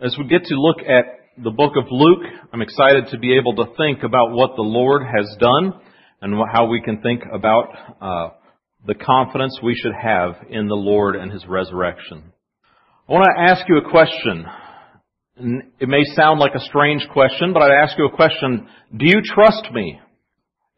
As we get to look at the book of Luke, I'm excited to be able to think about what the Lord has done and how we can think about uh, the confidence we should have in the Lord and His resurrection. I want to ask you a question. It may sound like a strange question, but I'd ask you a question. Do you trust me?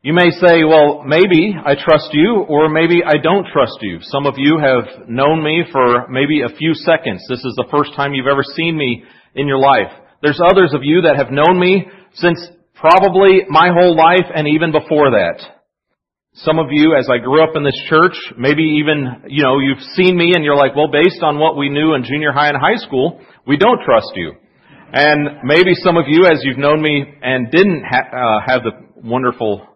You may say, well, maybe I trust you, or maybe I don't trust you. Some of you have known me for maybe a few seconds. This is the first time you've ever seen me in your life. There's others of you that have known me since probably my whole life and even before that. Some of you, as I grew up in this church, maybe even, you know, you've seen me and you're like, well, based on what we knew in junior high and high school, we don't trust you. And maybe some of you, as you've known me and didn't ha- uh, have the wonderful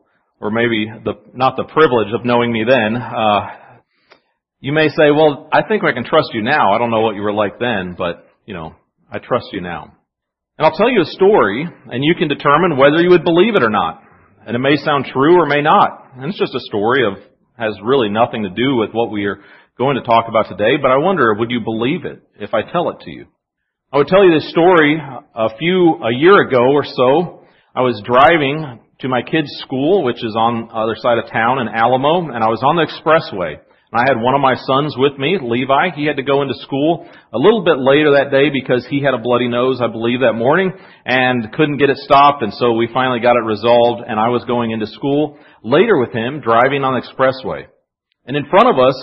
or maybe the, not the privilege of knowing me then, uh, you may say, well, I think I can trust you now. I don't know what you were like then, but, you know, I trust you now. And I'll tell you a story, and you can determine whether you would believe it or not. And it may sound true or may not. And it's just a story of, has really nothing to do with what we are going to talk about today, but I wonder, would you believe it if I tell it to you? I would tell you this story a few, a year ago or so. I was driving to my kids' school, which is on the other side of town in Alamo, and I was on the expressway. And I had one of my sons with me, Levi. He had to go into school a little bit later that day because he had a bloody nose, I believe, that morning, and couldn't get it stopped, and so we finally got it resolved, and I was going into school later with him, driving on the expressway. And in front of us,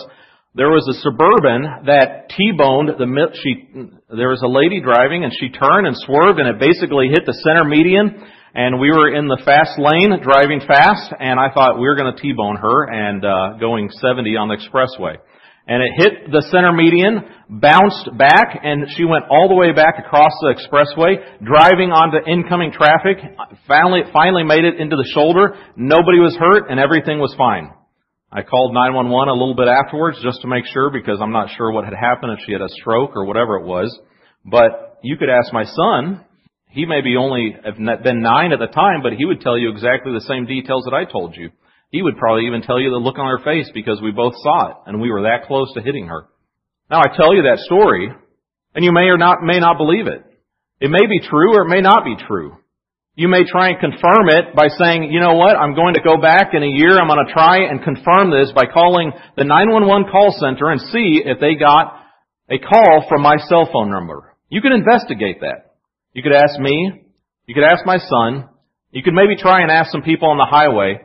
there was a suburban that T-boned the, she, there was a lady driving and she turned and swerved and it basically hit the center median and we were in the fast lane driving fast, and I thought we were going to T-bone her and uh, going 70 on the expressway. And it hit the center median, bounced back, and she went all the way back across the expressway, driving onto incoming traffic. Finally, finally made it into the shoulder. Nobody was hurt, and everything was fine. I called 911 a little bit afterwards just to make sure because I'm not sure what had happened if she had a stroke or whatever it was. But you could ask my son, he may be only have been nine at the time, but he would tell you exactly the same details that I told you. He would probably even tell you the look on her face because we both saw it and we were that close to hitting her. Now I tell you that story and you may or not, may not believe it. It may be true or it may not be true. You may try and confirm it by saying, you know what, I'm going to go back in a year, I'm going to try and confirm this by calling the 911 call center and see if they got a call from my cell phone number. You can investigate that. You could ask me. You could ask my son. You could maybe try and ask some people on the highway.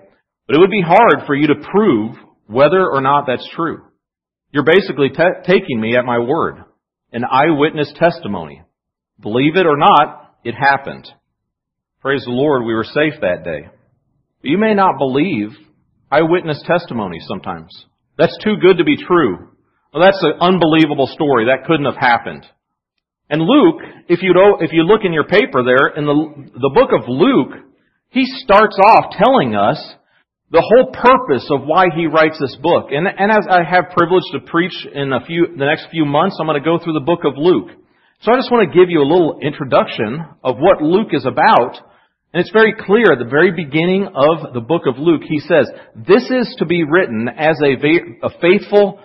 But it would be hard for you to prove whether or not that's true. You're basically t- taking me at my word. An eyewitness testimony. Believe it or not, it happened. Praise the Lord, we were safe that day. But you may not believe eyewitness testimony sometimes. That's too good to be true. Well, that's an unbelievable story. That couldn't have happened. And Luke, if you if you look in your paper there, in the, the book of Luke, he starts off telling us the whole purpose of why he writes this book. And, and as I have privilege to preach in a few, the next few months, I'm going to go through the book of Luke. So I just want to give you a little introduction of what Luke is about. And it's very clear at the very beginning of the book of Luke, he says, this is to be written as a, a faithful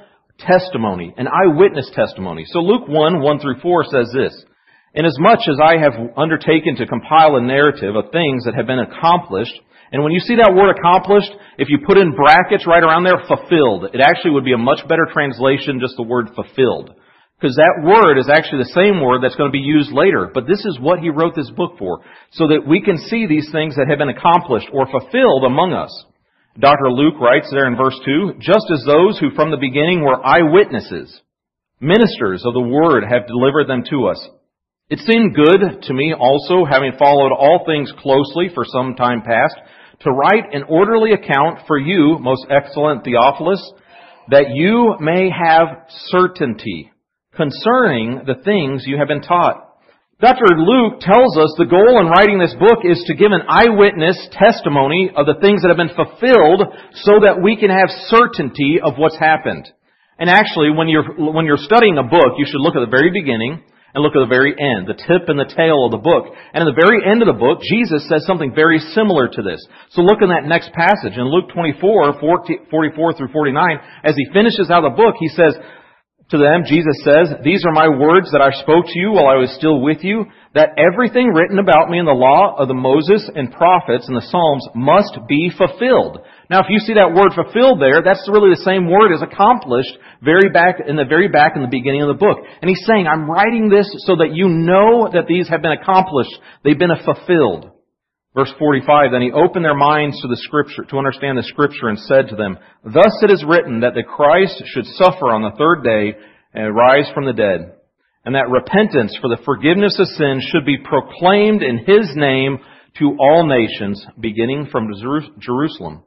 testimony, an eyewitness testimony. So Luke 1, 1 through 4 says this, Inasmuch as I have undertaken to compile a narrative of things that have been accomplished, and when you see that word accomplished, if you put in brackets right around there, fulfilled, it actually would be a much better translation, just the word fulfilled. Because that word is actually the same word that's going to be used later. But this is what he wrote this book for. So that we can see these things that have been accomplished or fulfilled among us. Dr. Luke writes there in verse 2, just as those who from the beginning were eyewitnesses, ministers of the word have delivered them to us. It seemed good to me also, having followed all things closely for some time past, to write an orderly account for you, most excellent Theophilus, that you may have certainty concerning the things you have been taught Dr. Luke tells us the goal in writing this book is to give an eyewitness testimony of the things that have been fulfilled so that we can have certainty of what's happened. And actually, when you're, when you're studying a book, you should look at the very beginning and look at the very end, the tip and the tail of the book. And in the very end of the book, Jesus says something very similar to this. So look in that next passage in Luke 24, 44 through 49. As he finishes out the book, he says, To them, Jesus says, These are my words that I spoke to you while I was still with you, that everything written about me in the law of the Moses and prophets and the Psalms must be fulfilled. Now, if you see that word fulfilled there, that's really the same word as accomplished very back, in the very back in the beginning of the book. And he's saying, I'm writing this so that you know that these have been accomplished. They've been fulfilled. Verse 45, then he opened their minds to the scripture, to understand the scripture and said to them, Thus it is written that the Christ should suffer on the third day and rise from the dead, and that repentance for the forgiveness of sins should be proclaimed in his name to all nations, beginning from Jerusalem.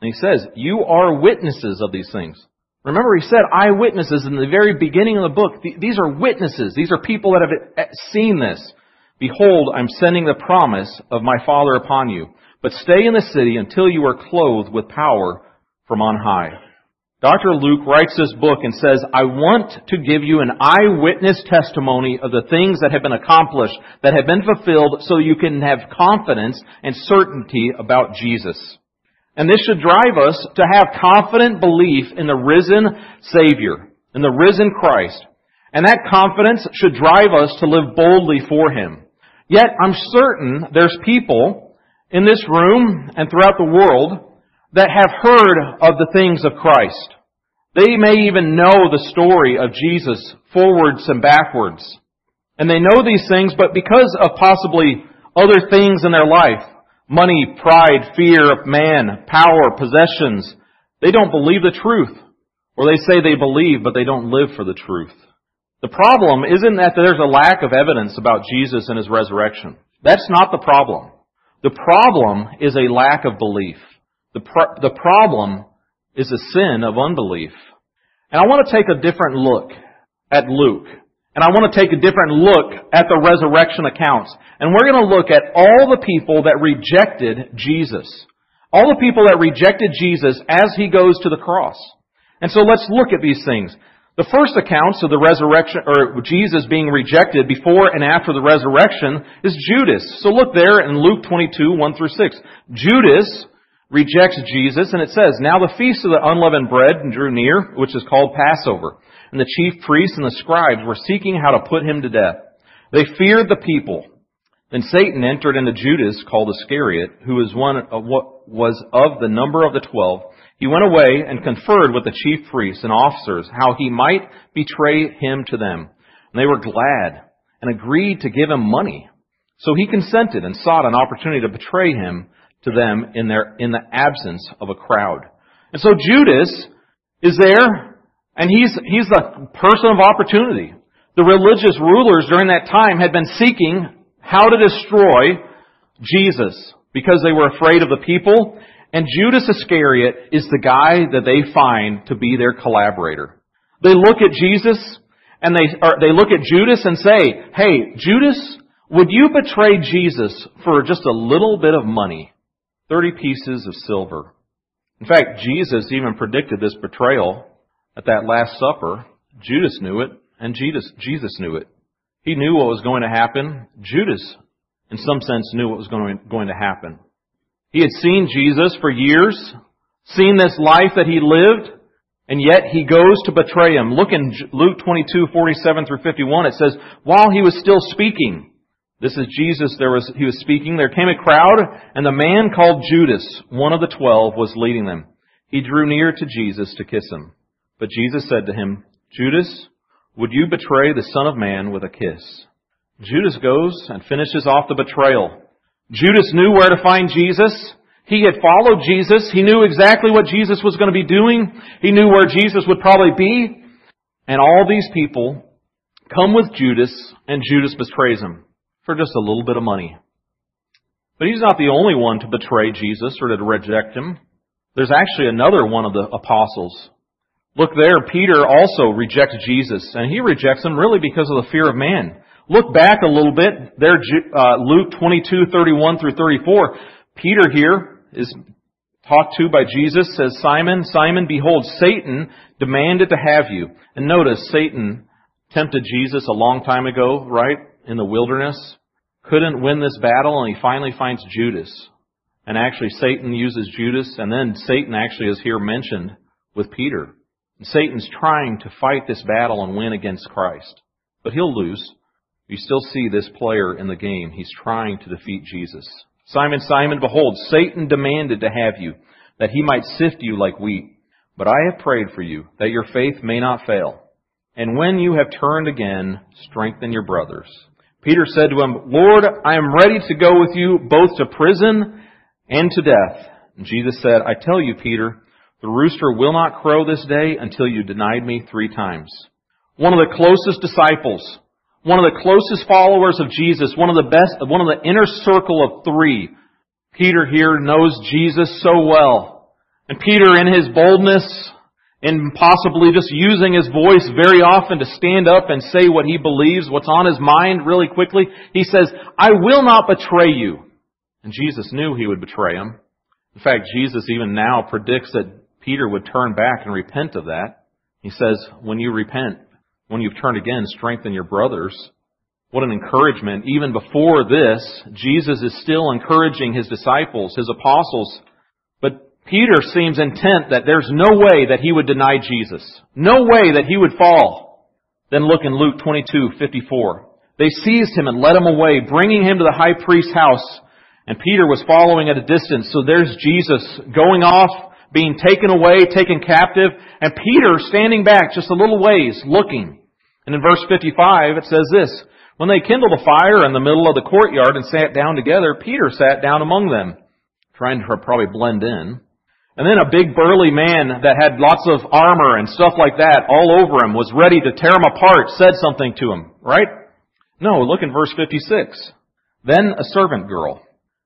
And he says, you are witnesses of these things. Remember, he said eyewitnesses in the very beginning of the book. These are witnesses. These are people that have eh, seen this. Behold, I'm sending the promise of my Father upon you. But stay in the city until you are clothed with power from on high. Dr. Luke writes this book and says, I want to give you an eyewitness testimony of the things that have been accomplished, that have been fulfilled, so you can have confidence and certainty about Jesus. And this should drive us to have confident belief in the risen Savior, in the risen Christ. And that confidence should drive us to live boldly for Him. Yet I'm certain there's people in this room and throughout the world that have heard of the things of Christ. They may even know the story of Jesus forwards and backwards. And they know these things, but because of possibly other things in their life, money, pride, fear of man, power, possessions, they don't believe the truth. Or they say they believe, but they don't live for the truth. The problem isn't that there's a lack of evidence about Jesus and His resurrection. That's not the problem. The problem is a lack of belief. The, pro- the problem is a sin of unbelief. And I want to take a different look at Luke. And I want to take a different look at the resurrection accounts. And we're going to look at all the people that rejected Jesus. All the people that rejected Jesus as he goes to the cross. And so let's look at these things. The first accounts of the resurrection, or Jesus being rejected before and after the resurrection is Judas. So look there in Luke 22, 1 through 6. Judas rejects Jesus, and it says, Now the feast of the unleavened bread drew near, which is called Passover. And the chief priests and the scribes were seeking how to put him to death. They feared the people. Then Satan entered into Judas, called Iscariot, who was one of what was of the number of the twelve. He went away and conferred with the chief priests and officers how he might betray him to them. And they were glad and agreed to give him money. So he consented and sought an opportunity to betray him to them in their, in the absence of a crowd. And so Judas is there and he's, he's the person of opportunity. The religious rulers during that time had been seeking how to destroy Jesus because they were afraid of the people and Judas Iscariot is the guy that they find to be their collaborator. They look at Jesus and they, they look at Judas and say, hey, Judas, would you betray Jesus for just a little bit of money? 30 pieces of silver. In fact, Jesus even predicted this betrayal at that Last Supper. Judas knew it, and Jesus, Jesus knew it. He knew what was going to happen. Judas, in some sense, knew what was going, going to happen. He had seen Jesus for years, seen this life that he lived, and yet he goes to betray him. Look in Luke 22, 47 through 51. It says, while he was still speaking, this is Jesus, there was, he was speaking, there came a crowd, and the man called Judas, one of the twelve, was leading them. He drew near to Jesus to kiss him. But Jesus said to him, Judas, would you betray the Son of Man with a kiss? Judas goes and finishes off the betrayal. Judas knew where to find Jesus. He had followed Jesus. He knew exactly what Jesus was going to be doing. He knew where Jesus would probably be. And all these people come with Judas, and Judas betrays him for just a little bit of money. But he's not the only one to betray Jesus or to reject him. There's actually another one of the apostles. Look there, Peter also rejects Jesus, and he rejects him really because of the fear of man. Look back a little bit. There, uh, Luke 22, 31 through 34. Peter here is talked to by Jesus, says, Simon, Simon, behold, Satan demanded to have you. And notice, Satan tempted Jesus a long time ago, right? In the wilderness. Couldn't win this battle, and he finally finds Judas. And actually, Satan uses Judas, and then Satan actually is here mentioned with Peter. Satan's trying to fight this battle and win against Christ. But he'll lose. You still see this player in the game. He's trying to defeat Jesus. Simon, Simon, behold, Satan demanded to have you, that he might sift you like wheat. But I have prayed for you, that your faith may not fail. And when you have turned again, strengthen your brothers. Peter said to him, Lord, I am ready to go with you both to prison and to death. And Jesus said, I tell you, Peter, the rooster will not crow this day until you denied me three times. One of the closest disciples, one of the closest followers of Jesus, one of the best, one of the inner circle of three. Peter here knows Jesus so well. And Peter in his boldness, and possibly just using his voice very often to stand up and say what he believes, what's on his mind really quickly, he says, I will not betray you. And Jesus knew he would betray him. In fact, Jesus even now predicts that Peter would turn back and repent of that. He says, when you repent, when you've turned again, strengthen your brothers. What an encouragement. Even before this, Jesus is still encouraging his disciples, his apostles. But Peter seems intent that there's no way that he would deny Jesus. No way that he would fall. Then look in Luke 22:54. They seized him and led him away, bringing him to the high priest's house. And Peter was following at a distance. So there's Jesus going off being taken away, taken captive, and Peter standing back just a little ways, looking. And in verse 55, it says this, When they kindled a fire in the middle of the courtyard and sat down together, Peter sat down among them, trying to probably blend in. And then a big burly man that had lots of armor and stuff like that all over him was ready to tear him apart, said something to him, right? No, look in verse 56. Then a servant girl,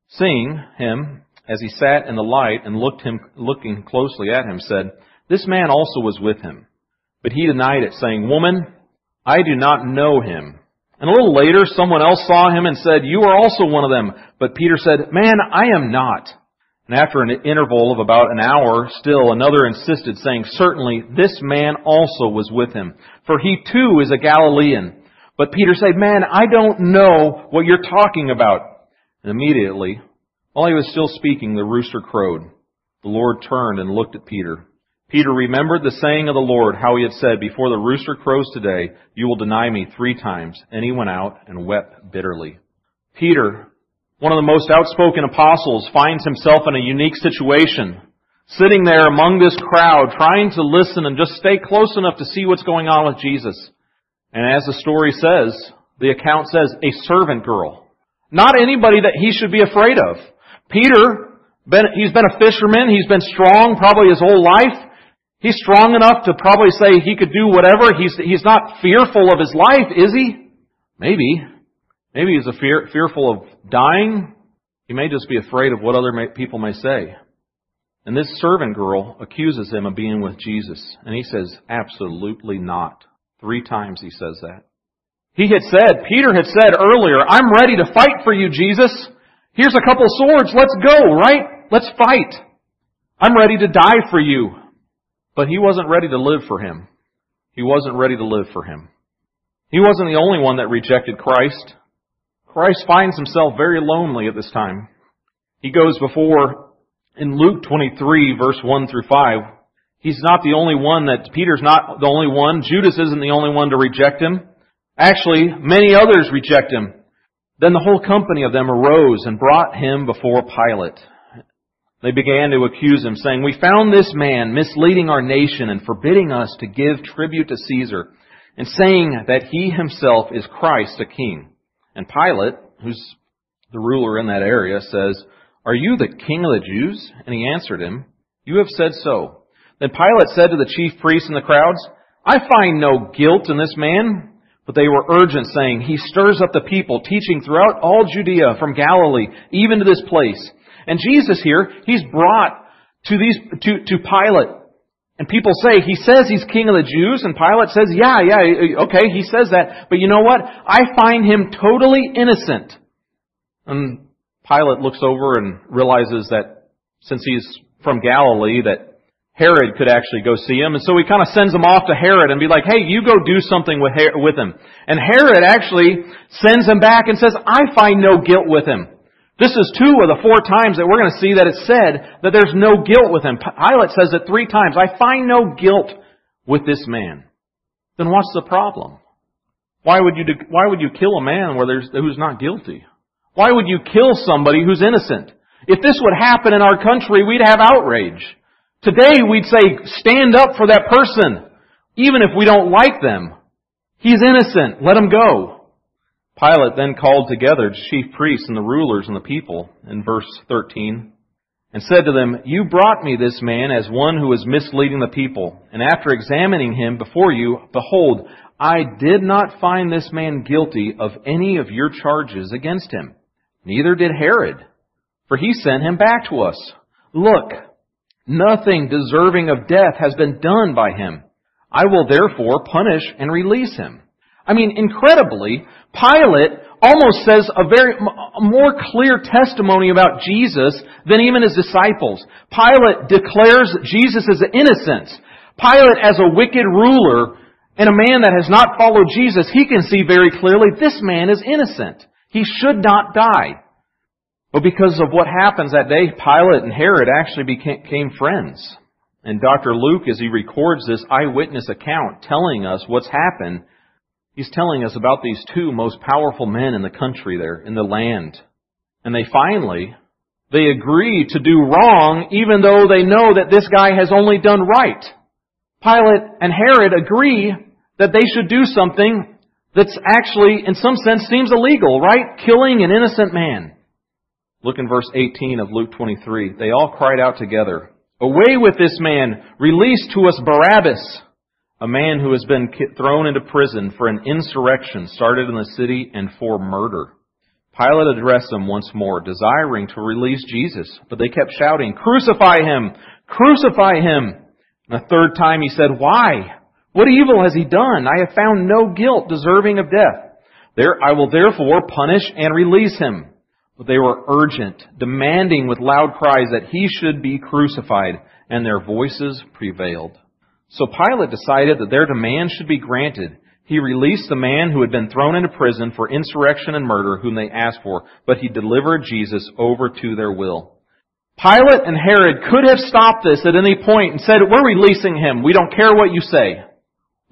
seeing him, as he sat in the light and looked him, looking closely at him, said, This man also was with him. But he denied it, saying, Woman, I do not know him. And a little later, someone else saw him and said, You are also one of them. But Peter said, Man, I am not. And after an interval of about an hour, still another insisted, saying, Certainly, this man also was with him, for he too is a Galilean. But Peter said, Man, I don't know what you're talking about. And immediately, while he was still speaking, the rooster crowed. The Lord turned and looked at Peter. Peter remembered the saying of the Lord, how he had said, Before the rooster crows today, you will deny me three times. And he went out and wept bitterly. Peter, one of the most outspoken apostles, finds himself in a unique situation. Sitting there among this crowd, trying to listen and just stay close enough to see what's going on with Jesus. And as the story says, the account says, a servant girl. Not anybody that he should be afraid of. Peter, been, he's been a fisherman. He's been strong probably his whole life. He's strong enough to probably say he could do whatever. He's, he's not fearful of his life, is he? Maybe. Maybe he's a fear, fearful of dying. He may just be afraid of what other may, people may say. And this servant girl accuses him of being with Jesus. And he says, absolutely not. Three times he says that. He had said, Peter had said earlier, I'm ready to fight for you, Jesus. Here's a couple swords. Let's go, right? Let's fight. I'm ready to die for you. But he wasn't ready to live for him. He wasn't ready to live for him. He wasn't the only one that rejected Christ. Christ finds himself very lonely at this time. He goes before in Luke 23 verse 1 through 5. He's not the only one that, Peter's not the only one. Judas isn't the only one to reject him. Actually, many others reject him. Then the whole company of them arose and brought him before Pilate. They began to accuse him, saying, We found this man misleading our nation and forbidding us to give tribute to Caesar, and saying that he himself is Christ, a king. And Pilate, who's the ruler in that area, says, Are you the king of the Jews? And he answered him, You have said so. Then Pilate said to the chief priests and the crowds, I find no guilt in this man. But they were urgent, saying, He stirs up the people, teaching throughout all Judea, from Galilee, even to this place. And Jesus here, He's brought to these, to, to Pilate. And people say, He says He's King of the Jews, and Pilate says, yeah, yeah, okay, He says that. But you know what? I find Him totally innocent. And Pilate looks over and realizes that since He's from Galilee, that Herod could actually go see him. And so he kind of sends him off to Herod and be like, hey, you go do something with, Her- with him. And Herod actually sends him back and says, I find no guilt with him. This is two of the four times that we're going to see that it's said that there's no guilt with him. Pilate says it three times. I find no guilt with this man, then what's the problem? Why would you, why would you kill a man where there's, who's not guilty? Why would you kill somebody who's innocent? If this would happen in our country, we'd have outrage. Today we'd say, stand up for that person, even if we don't like them. He's innocent. Let him go. Pilate then called together the chief priests and the rulers and the people in verse 13 and said to them, You brought me this man as one who is misleading the people. And after examining him before you, behold, I did not find this man guilty of any of your charges against him. Neither did Herod, for he sent him back to us. Look, nothing deserving of death has been done by him. I will therefore punish and release him. I mean, incredibly, Pilate almost says a very a more clear testimony about Jesus than even his disciples. Pilate declares Jesus as innocent. Pilate as a wicked ruler and a man that has not followed Jesus, he can see very clearly this man is innocent. He should not die. But because of what happens that day, Pilate and Herod actually became friends. And Dr. Luke, as he records this eyewitness account telling us what's happened, he's telling us about these two most powerful men in the country there, in the land. And they finally, they agree to do wrong even though they know that this guy has only done right. Pilate and Herod agree that they should do something that's actually, in some sense, seems illegal, right? Killing an innocent man. Look in verse 18 of Luke 23. They all cried out together, Away with this man! Release to us Barabbas! A man who has been thrown into prison for an insurrection started in the city and for murder. Pilate addressed them once more, desiring to release Jesus, but they kept shouting, Crucify him! Crucify him! And a third time he said, Why? What evil has he done? I have found no guilt deserving of death. There, I will therefore punish and release him. But they were urgent, demanding with loud cries that he should be crucified, and their voices prevailed. So Pilate decided that their demand should be granted. He released the man who had been thrown into prison for insurrection and murder, whom they asked for, but he delivered Jesus over to their will. Pilate and Herod could have stopped this at any point and said, we're releasing him. We don't care what you say.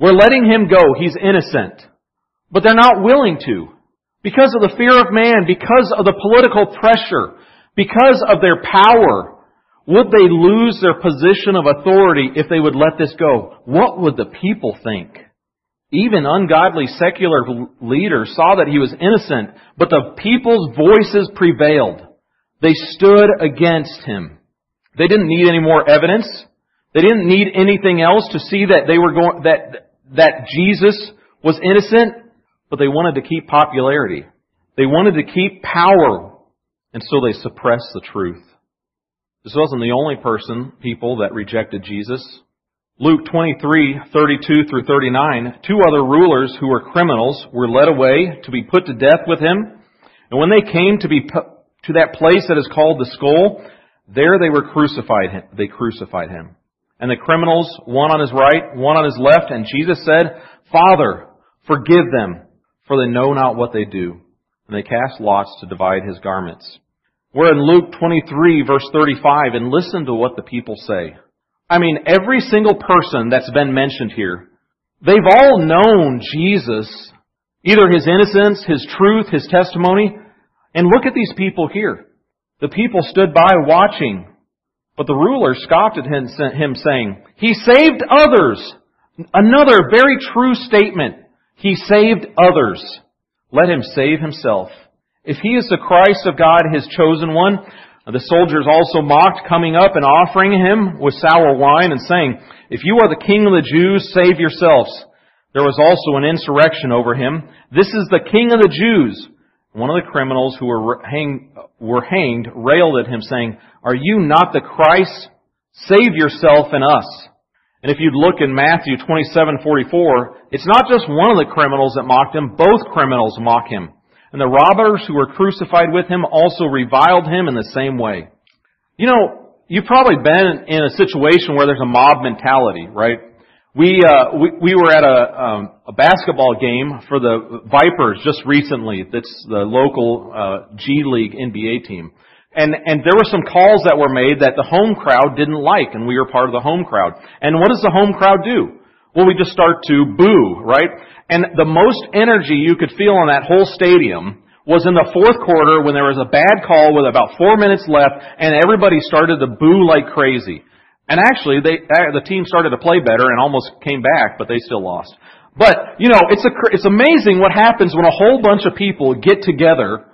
We're letting him go. He's innocent. But they're not willing to. Because of the fear of man, because of the political pressure, because of their power, would they lose their position of authority if they would let this go? What would the people think? Even ungodly secular leaders saw that he was innocent, but the people's voices prevailed. They stood against him. They didn't need any more evidence. They didn't need anything else to see that they were going, that, that Jesus was innocent but they wanted to keep popularity. They wanted to keep power, and so they suppressed the truth. This wasn't the only person, people, that rejected Jesus. Luke 23, 32 through 39, two other rulers who were criminals were led away to be put to death with him. And when they came to be to that place that is called the skull, there they were crucified. They crucified him. And the criminals, one on his right, one on his left, and Jesus said, Father, forgive them, for they know not what they do. And they cast lots to divide his garments. We're in Luke 23 verse 35 and listen to what the people say. I mean, every single person that's been mentioned here, they've all known Jesus, either his innocence, his truth, his testimony. And look at these people here. The people stood by watching, but the ruler scoffed at him, saying, He saved others. Another very true statement. He saved others. Let him save himself. If he is the Christ of God, his chosen one, the soldiers also mocked, coming up and offering him with sour wine and saying, If you are the king of the Jews, save yourselves. There was also an insurrection over him. This is the king of the Jews. One of the criminals who were, hang, were hanged railed at him saying, Are you not the Christ? Save yourself and us. And if you'd look in Matthew 27:44, it's not just one of the criminals that mocked him, both criminals mock him. And the robbers who were crucified with him also reviled him in the same way. You know, you've probably been in a situation where there's a mob mentality, right? We uh, we, we were at a um, a basketball game for the Vipers just recently. That's the local uh, G League NBA team. And, and there were some calls that were made that the home crowd didn't like, and we were part of the home crowd. And what does the home crowd do? Well, we just start to boo, right? And the most energy you could feel in that whole stadium was in the fourth quarter when there was a bad call with about four minutes left and everybody started to boo like crazy. And actually, they, uh, the team started to play better and almost came back, but they still lost. But, you know, it's a, it's amazing what happens when a whole bunch of people get together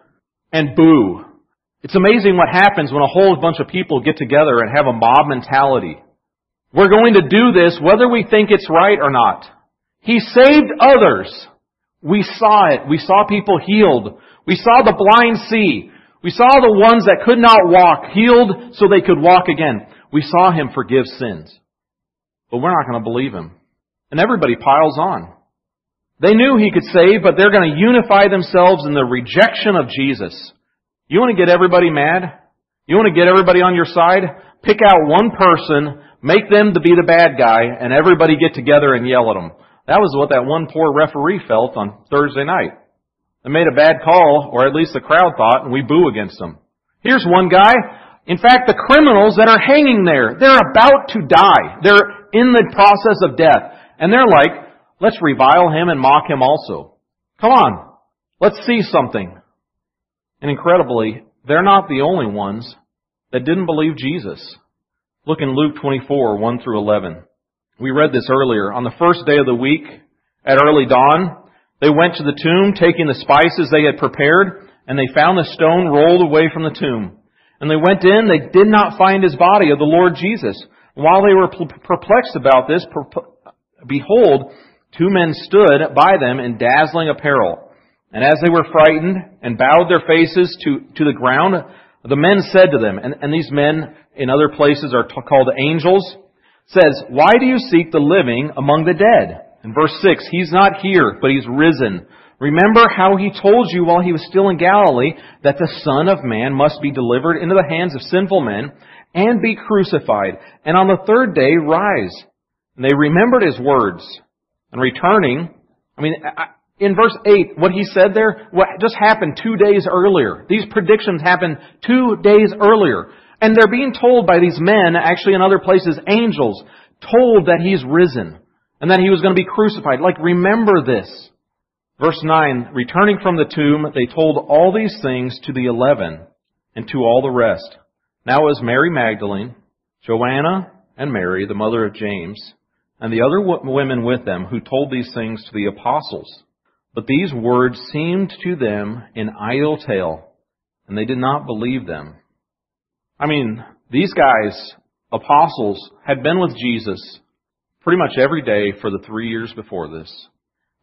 and boo. It's amazing what happens when a whole bunch of people get together and have a mob mentality. We're going to do this whether we think it's right or not. He saved others. We saw it. We saw people healed. We saw the blind see. We saw the ones that could not walk healed so they could walk again. We saw him forgive sins. But we're not going to believe him. And everybody piles on. They knew he could save, but they're going to unify themselves in the rejection of Jesus. You want to get everybody mad? You want to get everybody on your side? Pick out one person Make them to be the bad guy and everybody get together and yell at them. That was what that one poor referee felt on Thursday night. They made a bad call, or at least the crowd thought, and we boo against them. Here's one guy. In fact, the criminals that are hanging there, they're about to die. They're in the process of death. And they're like, let's revile him and mock him also. Come on. Let's see something. And incredibly, they're not the only ones that didn't believe Jesus. Look in Luke 24, 1 through 11. We read this earlier. On the first day of the week, at early dawn, they went to the tomb, taking the spices they had prepared, and they found the stone rolled away from the tomb. And they went in, they did not find his body of the Lord Jesus. While they were perplexed about this, behold, two men stood by them in dazzling apparel. And as they were frightened and bowed their faces to, to the ground, the men said to them, and, and these men in other places are t- called angels, says, Why do you seek the living among the dead? In verse 6, He's not here, but He's risen. Remember how He told you while He was still in Galilee that the Son of Man must be delivered into the hands of sinful men and be crucified, and on the third day rise. And they remembered His words. And returning, I mean, in verse 8, what he said there, what just happened two days earlier. These predictions happened two days earlier. And they're being told by these men, actually in other places, angels, told that he's risen and that he was going to be crucified. Like, remember this. Verse 9, returning from the tomb, they told all these things to the eleven and to all the rest. Now was Mary Magdalene, Joanna, and Mary, the mother of James, and the other women with them who told these things to the apostles. But these words seemed to them an idle tale, and they did not believe them. I mean, these guys, apostles, had been with Jesus pretty much every day for the three years before this.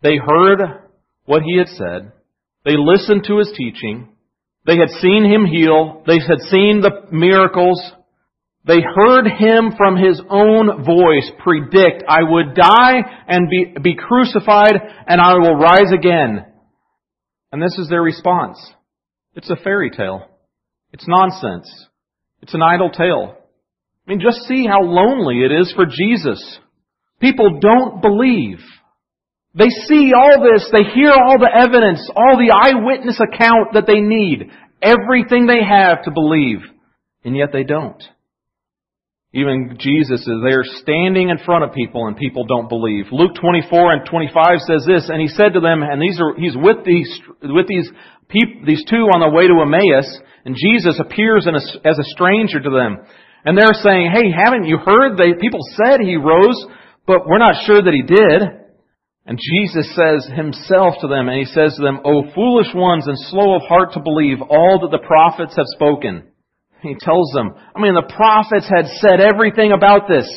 They heard what he had said. They listened to his teaching. They had seen him heal. They had seen the miracles. They heard him from his own voice predict, I would die and be, be crucified and I will rise again. And this is their response. It's a fairy tale. It's nonsense. It's an idle tale. I mean, just see how lonely it is for Jesus. People don't believe. They see all this, they hear all the evidence, all the eyewitness account that they need, everything they have to believe, and yet they don't. Even Jesus is there standing in front of people and people don't believe. Luke 24 and 25 says this, and he said to them, and these are, he's with these, with these peop, these two on the way to Emmaus, and Jesus appears a, as a stranger to them. And they're saying, hey, haven't you heard? They, people said he rose, but we're not sure that he did. And Jesus says himself to them, and he says to them, O foolish ones and slow of heart to believe all that the prophets have spoken. He tells them, I mean, the prophets had said everything about this.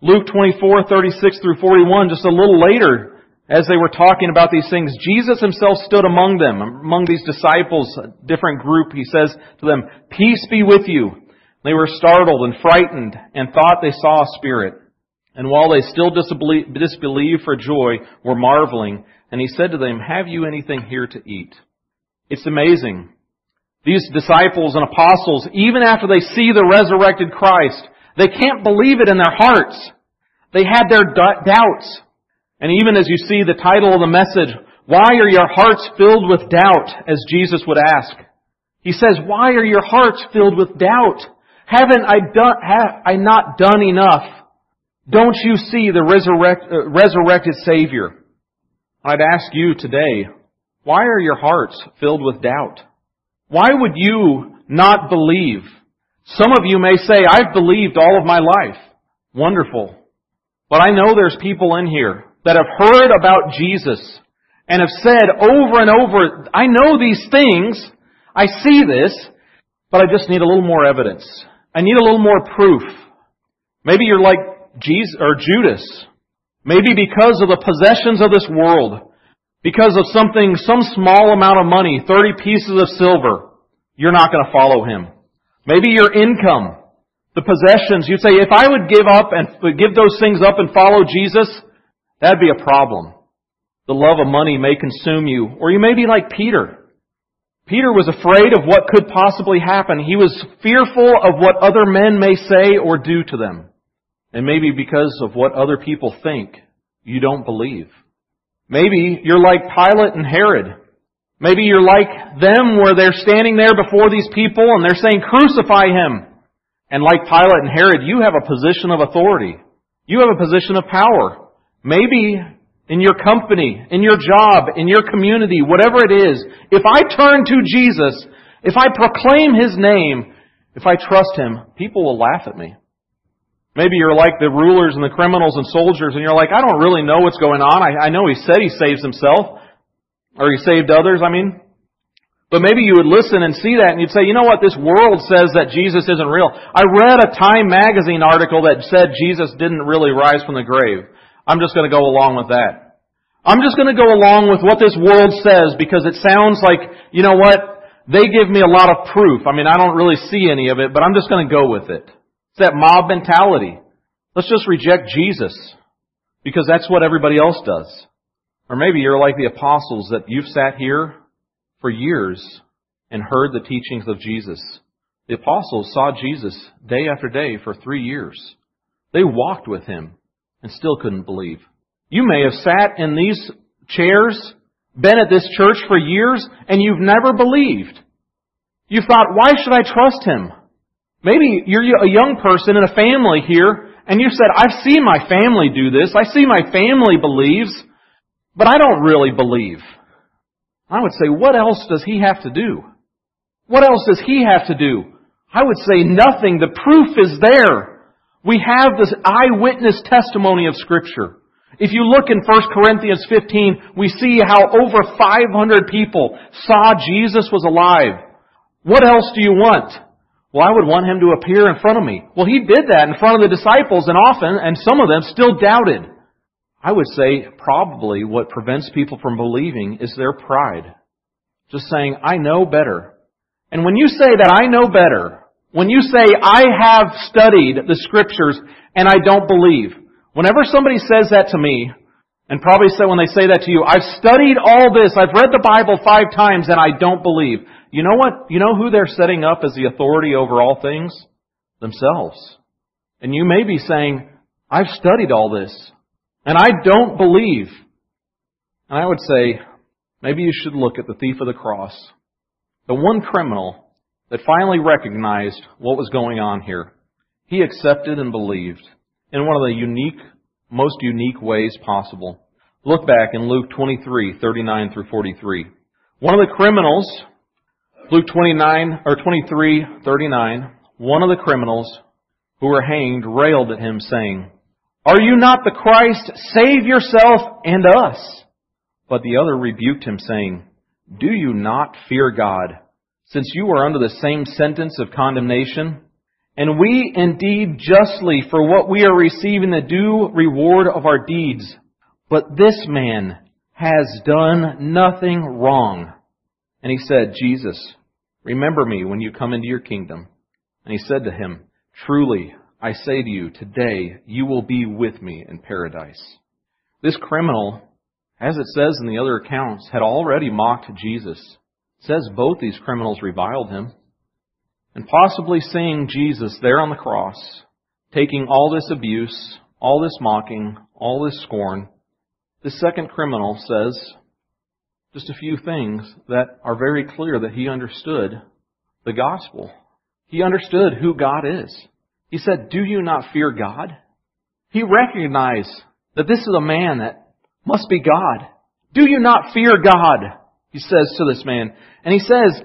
Luke 24, 36 through 41, just a little later, as they were talking about these things, Jesus himself stood among them, among these disciples, a different group. He says to them, Peace be with you. They were startled and frightened and thought they saw a spirit. And while they still disbelieved for joy, were marveling. And he said to them, Have you anything here to eat? It's amazing. These disciples and apostles, even after they see the resurrected Christ, they can't believe it in their hearts. They had their doubts. And even as you see the title of the message, why are your hearts filled with doubt, as Jesus would ask? He says, why are your hearts filled with doubt? Haven't I done, have I not done enough? Don't you see the resurrect, uh, resurrected Savior? I'd ask you today, why are your hearts filled with doubt? Why would you not believe? Some of you may say, I've believed all of my life. Wonderful. But I know there's people in here that have heard about Jesus and have said over and over, I know these things, I see this, but I just need a little more evidence. I need a little more proof. Maybe you're like Jesus or Judas. Maybe because of the possessions of this world, because of something, some small amount of money, 30 pieces of silver, you're not going to follow him. Maybe your income, the possessions, you say, if I would give up and give those things up and follow Jesus, that'd be a problem. The love of money may consume you. Or you may be like Peter. Peter was afraid of what could possibly happen. He was fearful of what other men may say or do to them. And maybe because of what other people think, you don't believe. Maybe you're like Pilate and Herod. Maybe you're like them where they're standing there before these people and they're saying, crucify him. And like Pilate and Herod, you have a position of authority. You have a position of power. Maybe in your company, in your job, in your community, whatever it is, if I turn to Jesus, if I proclaim His name, if I trust Him, people will laugh at me. Maybe you're like the rulers and the criminals and soldiers and you're like, I don't really know what's going on. I, I know He said He saves Himself. Or He saved others, I mean. But maybe you would listen and see that and you'd say, you know what, this world says that Jesus isn't real. I read a Time magazine article that said Jesus didn't really rise from the grave. I'm just going to go along with that. I'm just going to go along with what this world says because it sounds like, you know what, they give me a lot of proof. I mean, I don't really see any of it, but I'm just going to go with it. That mob mentality. Let's just reject Jesus because that's what everybody else does. Or maybe you're like the apostles that you've sat here for years and heard the teachings of Jesus. The apostles saw Jesus day after day for three years. They walked with him and still couldn't believe. You may have sat in these chairs, been at this church for years, and you've never believed. You thought, why should I trust him? Maybe you're a young person in a family here, and you said, I've seen my family do this. I see my family believes, but I don't really believe. I would say, what else does he have to do? What else does he have to do? I would say nothing. The proof is there. We have this eyewitness testimony of Scripture. If you look in 1 Corinthians 15, we see how over 500 people saw Jesus was alive. What else do you want? Well, I would want him to appear in front of me. Well, he did that in front of the disciples and often, and some of them still doubted. I would say probably what prevents people from believing is their pride. Just saying, I know better. And when you say that I know better, when you say I have studied the scriptures and I don't believe, whenever somebody says that to me, and probably say when they say that to you, I've studied all this, I've read the Bible five times and I don't believe. You know what? You know who they're setting up as the authority over all things? Themselves. And you may be saying, I've studied all this. And I don't believe. And I would say, maybe you should look at the thief of the cross. The one criminal that finally recognized what was going on here. He accepted and believed in one of the unique, most unique ways possible. Look back in Luke 23, 39 through 43. One of the criminals, Luke 29, or 23, 39, one of the criminals who were hanged railed at him saying, are you not the Christ? Save yourself and us. But the other rebuked him, saying, Do you not fear God, since you are under the same sentence of condemnation? And we indeed justly for what we are receiving the due reward of our deeds. But this man has done nothing wrong. And he said, Jesus, remember me when you come into your kingdom. And he said to him, Truly, I say to you, today you will be with me in paradise. This criminal, as it says in the other accounts, had already mocked Jesus. It says both these criminals reviled him. And possibly seeing Jesus there on the cross, taking all this abuse, all this mocking, all this scorn, the second criminal says just a few things that are very clear that he understood the gospel. He understood who God is. He said, Do you not fear God? He recognized that this is a man that must be God. Do you not fear God? He says to this man. And he says,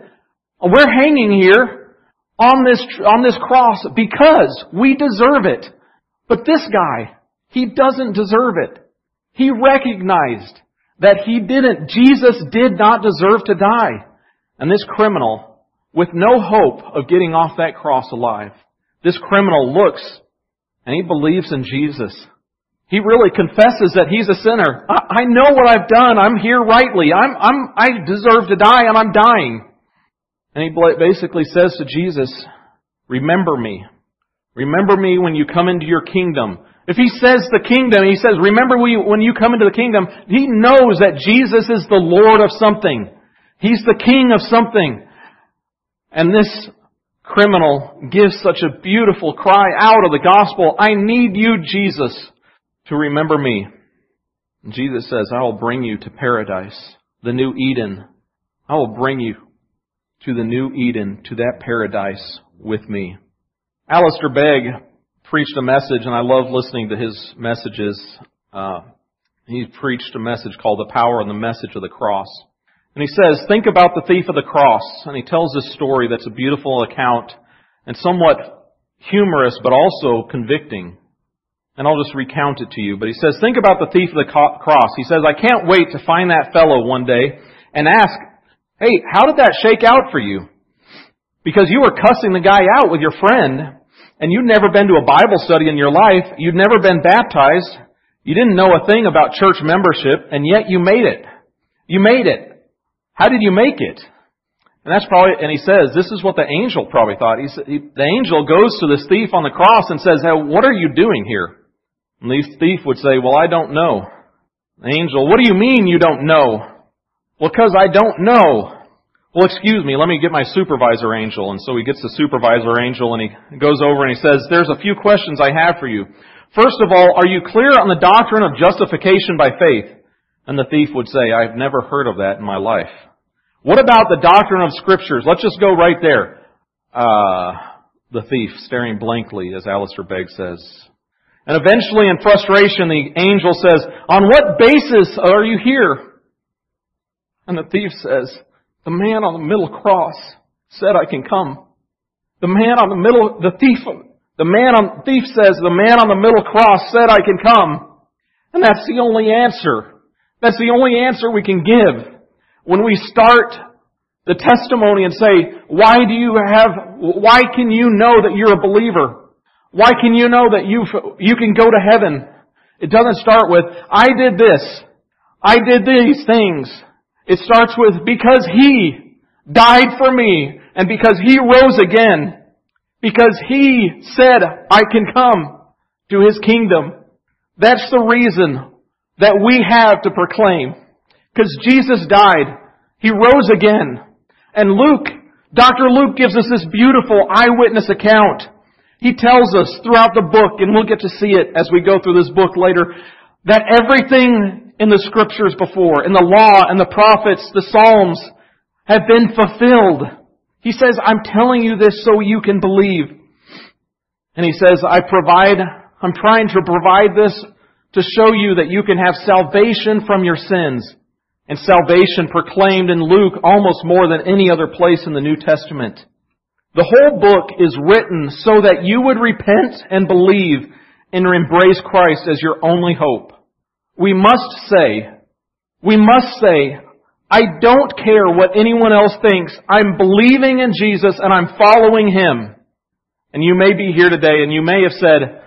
we're hanging here on this, on this cross because we deserve it. But this guy, he doesn't deserve it. He recognized that he didn't, Jesus did not deserve to die. And this criminal, with no hope of getting off that cross alive, this criminal looks and he believes in Jesus. He really confesses that he's a sinner. I, I know what I've done. I'm here rightly. I'm, I'm, I deserve to die and I'm dying. And he basically says to Jesus, remember me. Remember me when you come into your kingdom. If he says the kingdom, he says, remember when you come into the kingdom, he knows that Jesus is the Lord of something. He's the king of something. And this criminal gives such a beautiful cry out of the gospel, I need you, Jesus, to remember me. And Jesus says, I will bring you to paradise, the new Eden. I will bring you to the new Eden, to that paradise with me. Alistair Begg preached a message, and I love listening to his messages. Uh, he preached a message called The Power and the Message of the Cross. And he says, think about the thief of the cross. And he tells this story that's a beautiful account and somewhat humorous, but also convicting. And I'll just recount it to you. But he says, think about the thief of the cross. He says, I can't wait to find that fellow one day and ask, Hey, how did that shake out for you? Because you were cussing the guy out with your friend, and you'd never been to a Bible study in your life, you'd never been baptized, you didn't know a thing about church membership, and yet you made it. You made it. How did you make it? And that's probably, and he says, this is what the angel probably thought. He, he, the angel goes to this thief on the cross and says, hey, what are you doing here? And the thief would say, well, I don't know. The angel, what do you mean you don't know? Well, because I don't know. Well, excuse me, let me get my supervisor angel. And so he gets the supervisor angel and he goes over and he says, there's a few questions I have for you. First of all, are you clear on the doctrine of justification by faith? And the thief would say, I've never heard of that in my life. What about the doctrine of scriptures? Let's just go right there. Uh, the thief staring blankly, as Alistair Begg says. And eventually in frustration, the angel says, on what basis are you here? And the thief says, the man on the middle cross said I can come. The man on the middle, the thief, the man on, thief says the man on the middle cross said I can come. And that's the only answer. That's the only answer we can give. When we start the testimony and say, why do you have, why can you know that you're a believer? Why can you know that you, you can go to heaven? It doesn't start with, I did this. I did these things. It starts with, because He died for me, and because He rose again, because He said, I can come to His kingdom. That's the reason that we have to proclaim. Because Jesus died. He rose again. And Luke, Dr. Luke gives us this beautiful eyewitness account. He tells us throughout the book, and we'll get to see it as we go through this book later, that everything in the scriptures before, in the law and the prophets, the Psalms have been fulfilled. He says, I'm telling you this so you can believe. And he says, I provide, I'm trying to provide this to show you that you can have salvation from your sins. And salvation proclaimed in Luke almost more than any other place in the New Testament. The whole book is written so that you would repent and believe and embrace Christ as your only hope we must say, we must say, I don't care what anyone else thinks. I'm believing in Jesus and I'm following Him. And you may be here today and you may have said,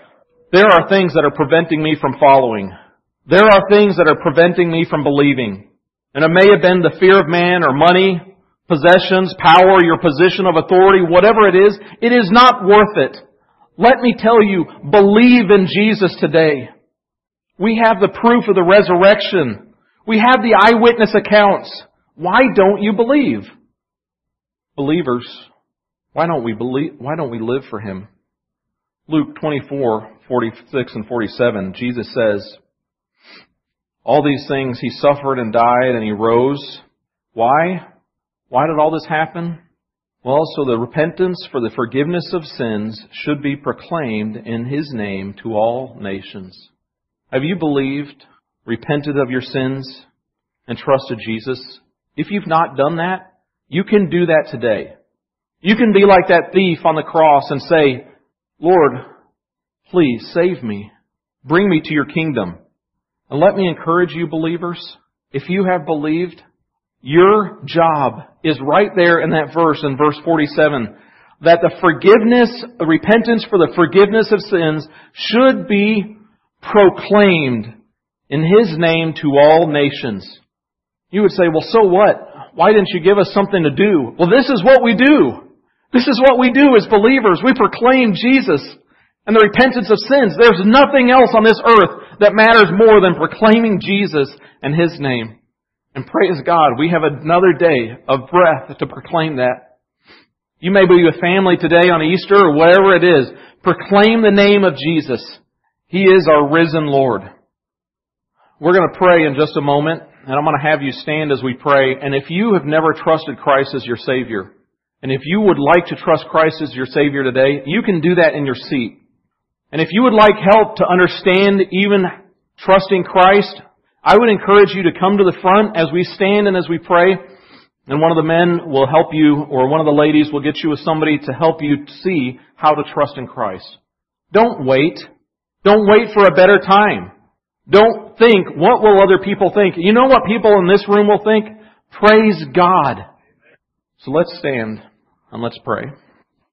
there are things that are preventing me from following. There are things that are preventing me from believing. And it may have been the fear of man or money, possessions, power, your position of authority, whatever it is, it is not worth it. Let me tell you, believe in Jesus today. We have the proof of the resurrection. We have the eyewitness accounts. Why don't you believe? Believers, why don't we believe, why don't we live for Him? Luke 24, 46 and 47, Jesus says, all these things He suffered and died and He rose. Why? Why did all this happen? Well, so the repentance for the forgiveness of sins should be proclaimed in His name to all nations. Have you believed, repented of your sins, and trusted Jesus? If you've not done that, you can do that today. You can be like that thief on the cross and say, Lord, please save me. Bring me to your kingdom. And let me encourage you, believers, if you have believed, your job is right there in that verse, in verse 47, that the forgiveness, repentance for the forgiveness of sins should be proclaimed in His name to all nations. You would say, well, so what? Why didn't you give us something to do? Well, this is what we do. This is what we do as believers. We proclaim Jesus and the repentance of sins. There's nothing else on this earth that matters more than proclaiming Jesus and His name. And praise God, we have another day of breath to proclaim that. You may be with family today on Easter or whatever it is. Proclaim the name of Jesus. He is our risen Lord. We're going to pray in just a moment, and I'm going to have you stand as we pray. And if you have never trusted Christ as your Savior, and if you would like to trust Christ as your Savior today, you can do that in your seat. And if you would like help to understand even trusting Christ, I would encourage you to come to the front as we stand and as we pray, and one of the men will help you, or one of the ladies will get you with somebody to help you see how to trust in Christ. Don't wait. Don't wait for a better time. Don't think, what will other people think? You know what people in this room will think? Praise God. So let's stand and let's pray.